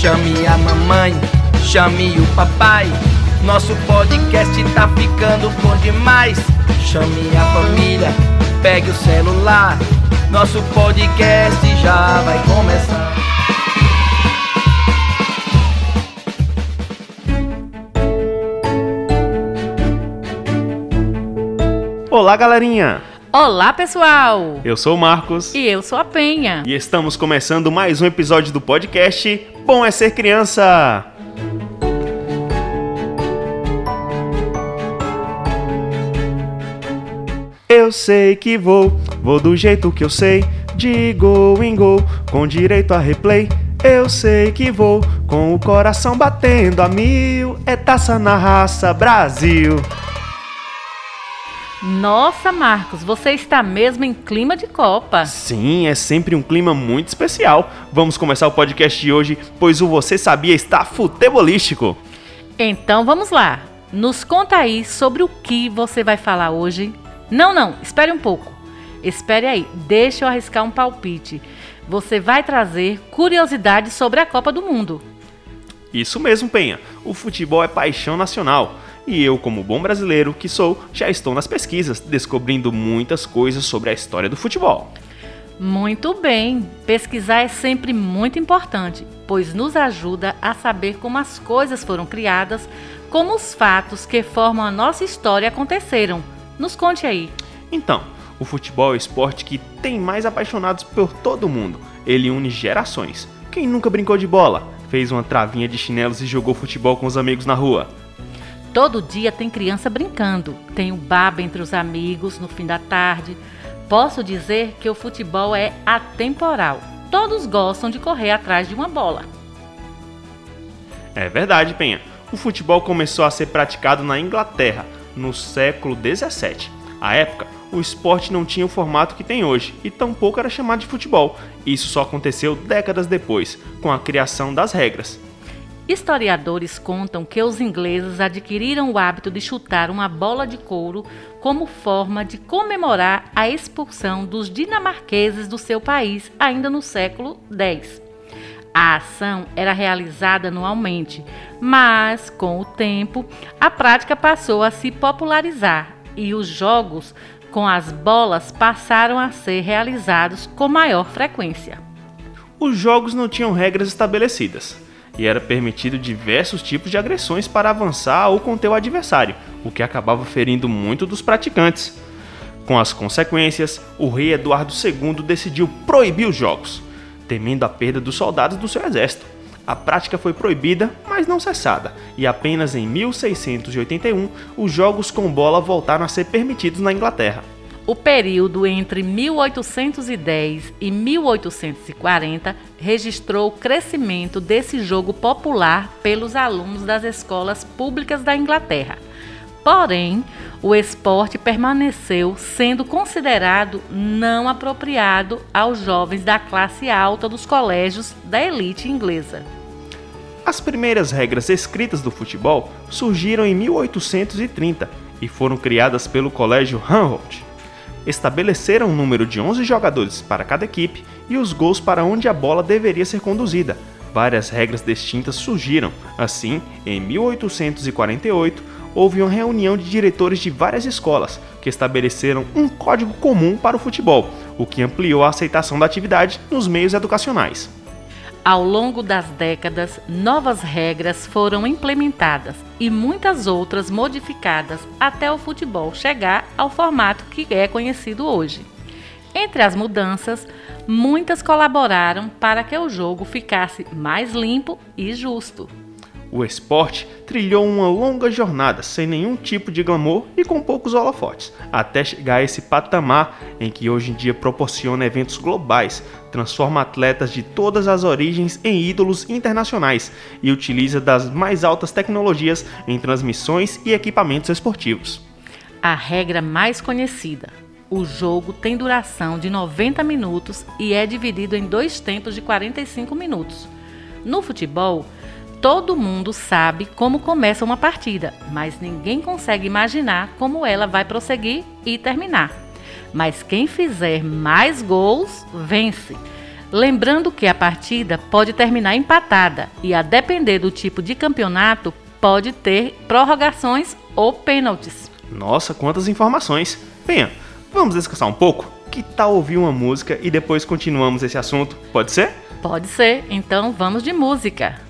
Chame a mamãe, chame o papai. Nosso podcast tá ficando bom demais. Chame a família, pegue o celular. Nosso podcast já vai começar. Olá, galerinha! Olá, pessoal! Eu sou o Marcos. E eu sou a Penha. E estamos começando mais um episódio do podcast Bom é Ser Criança! Eu sei que vou, vou do jeito que eu sei, de gol em gol, com direito a replay. Eu sei que vou, com o coração batendo a mil, é taça na raça, Brasil! Nossa, Marcos, você está mesmo em clima de Copa. Sim, é sempre um clima muito especial. Vamos começar o podcast de hoje, pois o Você Sabia está futebolístico. Então vamos lá. Nos conta aí sobre o que você vai falar hoje. Não, não, espere um pouco. Espere aí, deixa eu arriscar um palpite. Você vai trazer curiosidades sobre a Copa do Mundo. Isso mesmo, Penha. O futebol é paixão nacional. E eu, como bom brasileiro que sou, já estou nas pesquisas, descobrindo muitas coisas sobre a história do futebol. Muito bem, pesquisar é sempre muito importante, pois nos ajuda a saber como as coisas foram criadas, como os fatos que formam a nossa história aconteceram. Nos conte aí. Então, o futebol é o esporte que tem mais apaixonados por todo mundo. Ele une gerações. Quem nunca brincou de bola? Fez uma travinha de chinelos e jogou futebol com os amigos na rua? Todo dia tem criança brincando, tem o baba entre os amigos no fim da tarde. Posso dizer que o futebol é atemporal. Todos gostam de correr atrás de uma bola. É verdade, Penha. O futebol começou a ser praticado na Inglaterra no século 17. À época, o esporte não tinha o formato que tem hoje e tampouco era chamado de futebol. Isso só aconteceu décadas depois, com a criação das regras. Historiadores contam que os ingleses adquiriram o hábito de chutar uma bola de couro como forma de comemorar a expulsão dos dinamarqueses do seu país ainda no século X. A ação era realizada anualmente, mas com o tempo a prática passou a se popularizar e os jogos com as bolas passaram a ser realizados com maior frequência. Os jogos não tinham regras estabelecidas e era permitido diversos tipos de agressões para avançar ou conter o adversário, o que acabava ferindo muito dos praticantes. Com as consequências, o rei Eduardo II decidiu proibir os jogos, temendo a perda dos soldados do seu exército. A prática foi proibida, mas não cessada, e apenas em 1681 os jogos com bola voltaram a ser permitidos na Inglaterra. O período entre 1810 e 1840 registrou o crescimento desse jogo popular pelos alunos das escolas públicas da Inglaterra. Porém, o esporte permaneceu sendo considerado não apropriado aos jovens da classe alta dos colégios da elite inglesa. As primeiras regras escritas do futebol surgiram em 1830 e foram criadas pelo Colégio Humboldt estabeleceram um número de 11 jogadores para cada equipe e os gols para onde a bola deveria ser conduzida. Várias regras distintas surgiram. Assim, em 1848, houve uma reunião de diretores de várias escolas que estabeleceram um código comum para o futebol, o que ampliou a aceitação da atividade nos meios educacionais. Ao longo das décadas, novas regras foram implementadas e muitas outras modificadas até o futebol chegar ao formato que é conhecido hoje. Entre as mudanças, muitas colaboraram para que o jogo ficasse mais limpo e justo. O esporte trilhou uma longa jornada sem nenhum tipo de glamour e com poucos holofotes, até chegar a esse patamar em que hoje em dia proporciona eventos globais, transforma atletas de todas as origens em ídolos internacionais e utiliza das mais altas tecnologias em transmissões e equipamentos esportivos. A regra mais conhecida. O jogo tem duração de 90 minutos e é dividido em dois tempos de 45 minutos. No futebol, Todo mundo sabe como começa uma partida, mas ninguém consegue imaginar como ela vai prosseguir e terminar. Mas quem fizer mais gols, vence. Lembrando que a partida pode terminar empatada e, a depender do tipo de campeonato, pode ter prorrogações ou pênaltis. Nossa, quantas informações! Venha, vamos descansar um pouco? Que tal ouvir uma música e depois continuamos esse assunto? Pode ser? Pode ser, então vamos de música.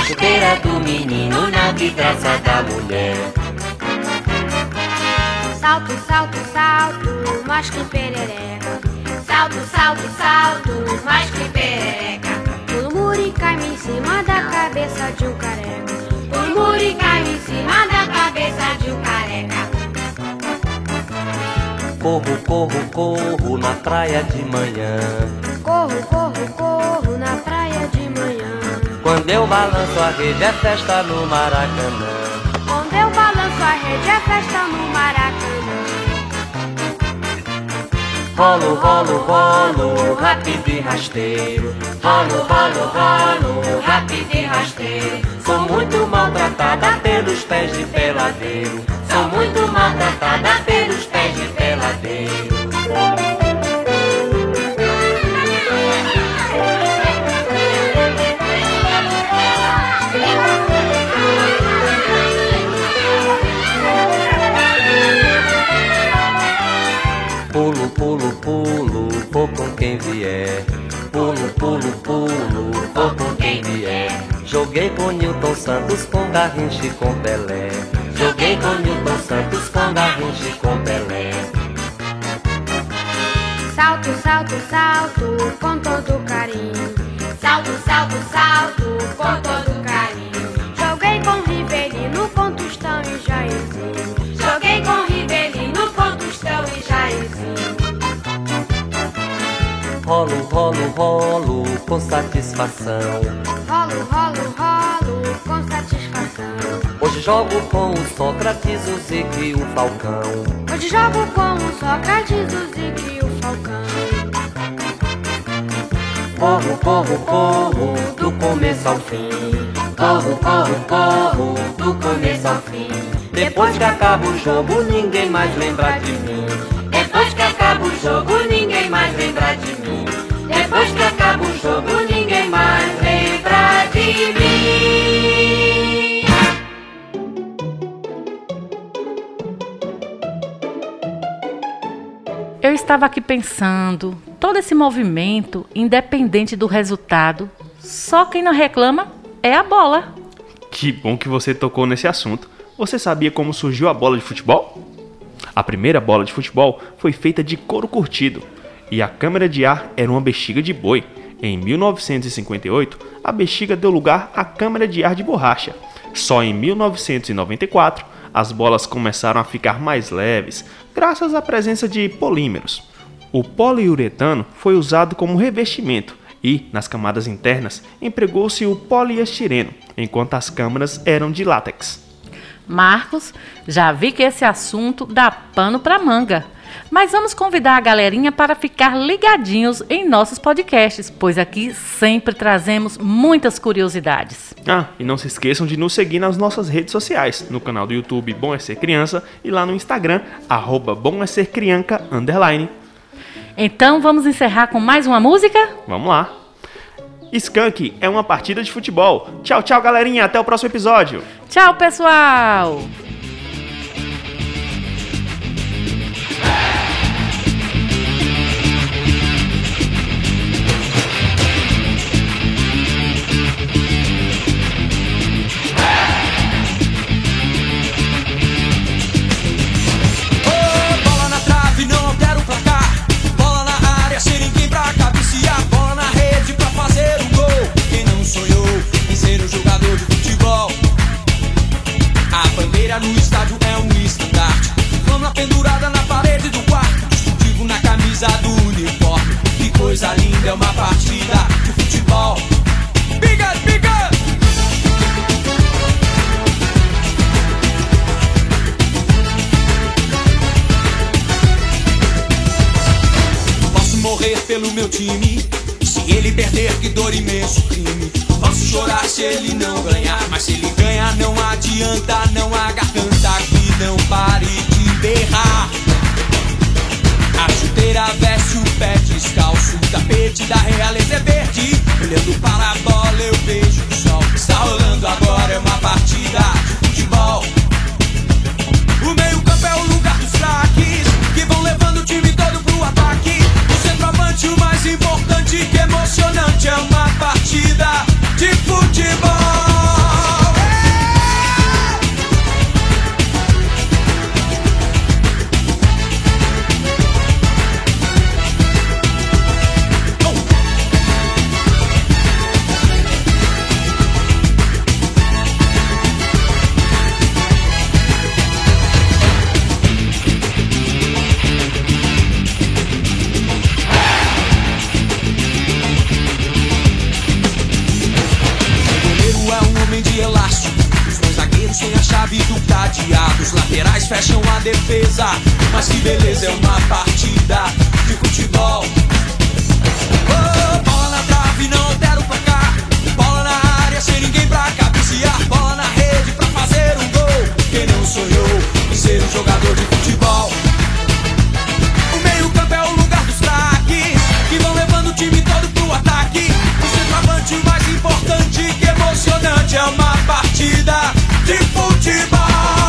Na chuteira do menino na vidraça da mulher. Salto, salto, salto, mais que perereca. Salto, salto, salto, mais que perereca. O muri cai em cima da cabeça de um careca. O muri cai em cima da cabeça de um careca. Corro, corro, corro na praia de manhã. Corro, corro, corro Quando eu balanço a rede é festa no Maracanã. Quando eu balanço a rede é festa no Maracanã. Rolo, rolo, rolo, rápido e rasteiro. Rolo, rolo, rolo, rápido e rasteiro. Sou muito maltratada pelos pés de peladeiro. Sou muito maltratada pelos pés de peladeiro. Vier. Pulo, pulo, pulo, vou com quem vier. Joguei com Newton Santos, com Garrincha com Pelé. Joguei com Newton Santos, com Garrincha com Pelé. Salto, salto, salto, com todo carinho. Salto, salto, salto, com todo carinho. Rolo, com satisfação. Rolo, rolo, rolo, com satisfação. Hoje jogo com o Sócrates, o Zico e o Falcão. Hoje jogo com o Sócrates, o Zico e o Falcão. Corro, corro, corro, do começo ao fim. Corro, corro, corro, do começo ao fim. Depois que acaba o jogo, ninguém mais lembra de mim. Pensando, todo esse movimento, independente do resultado, só quem não reclama é a bola. Que bom que você tocou nesse assunto. Você sabia como surgiu a bola de futebol? A primeira bola de futebol foi feita de couro curtido e a câmara de ar era uma bexiga de boi. Em 1958, a bexiga deu lugar à câmara de ar de borracha. Só em 1994, as bolas começaram a ficar mais leves, graças à presença de polímeros. O poliuretano foi usado como revestimento e, nas camadas internas, empregou-se o poliestireno, enquanto as câmaras eram de látex. Marcos, já vi que esse assunto dá pano para manga. Mas vamos convidar a galerinha para ficar ligadinhos em nossos podcasts, pois aqui sempre trazemos muitas curiosidades. Ah, e não se esqueçam de nos seguir nas nossas redes sociais, no canal do YouTube Bom é Ser Criança e lá no Instagram, arroba Bom é Ser Crianca, underline. Então vamos encerrar com mais uma música? Vamos lá. Skunk é uma partida de futebol. Tchau, tchau, galerinha. Até o próximo episódio. Tchau, pessoal! uma partida de futebol. Biga, biga! Posso morrer pelo meu time. Se ele perder, que dor imenso crime. Posso chorar se ele não ganhar. Mas se ele ganhar, não adianta. Não há garganta que não pare de berrar. Tapete da realeza é verde. Olhando para a bola, eu vejo o sol está rolando agora. É uma partida de futebol. O meio-campo é o lugar dos craques que vão levando o time todo pro ataque. O centroavante, o mais importante, que emocionante, é uma partida de futebol. fecham a defesa. Mas que beleza, é uma partida de futebol. Oh, bola na trave, não altera o placar. Bola na área, sem ninguém pra cabecear. Bola na rede pra fazer um gol. Quem não sonhou em ser um jogador de futebol? O meio-campo é o lugar dos craques que vão levando o time todo pro ataque. O centroavante mais importante que é emocionante é uma partida de futebol.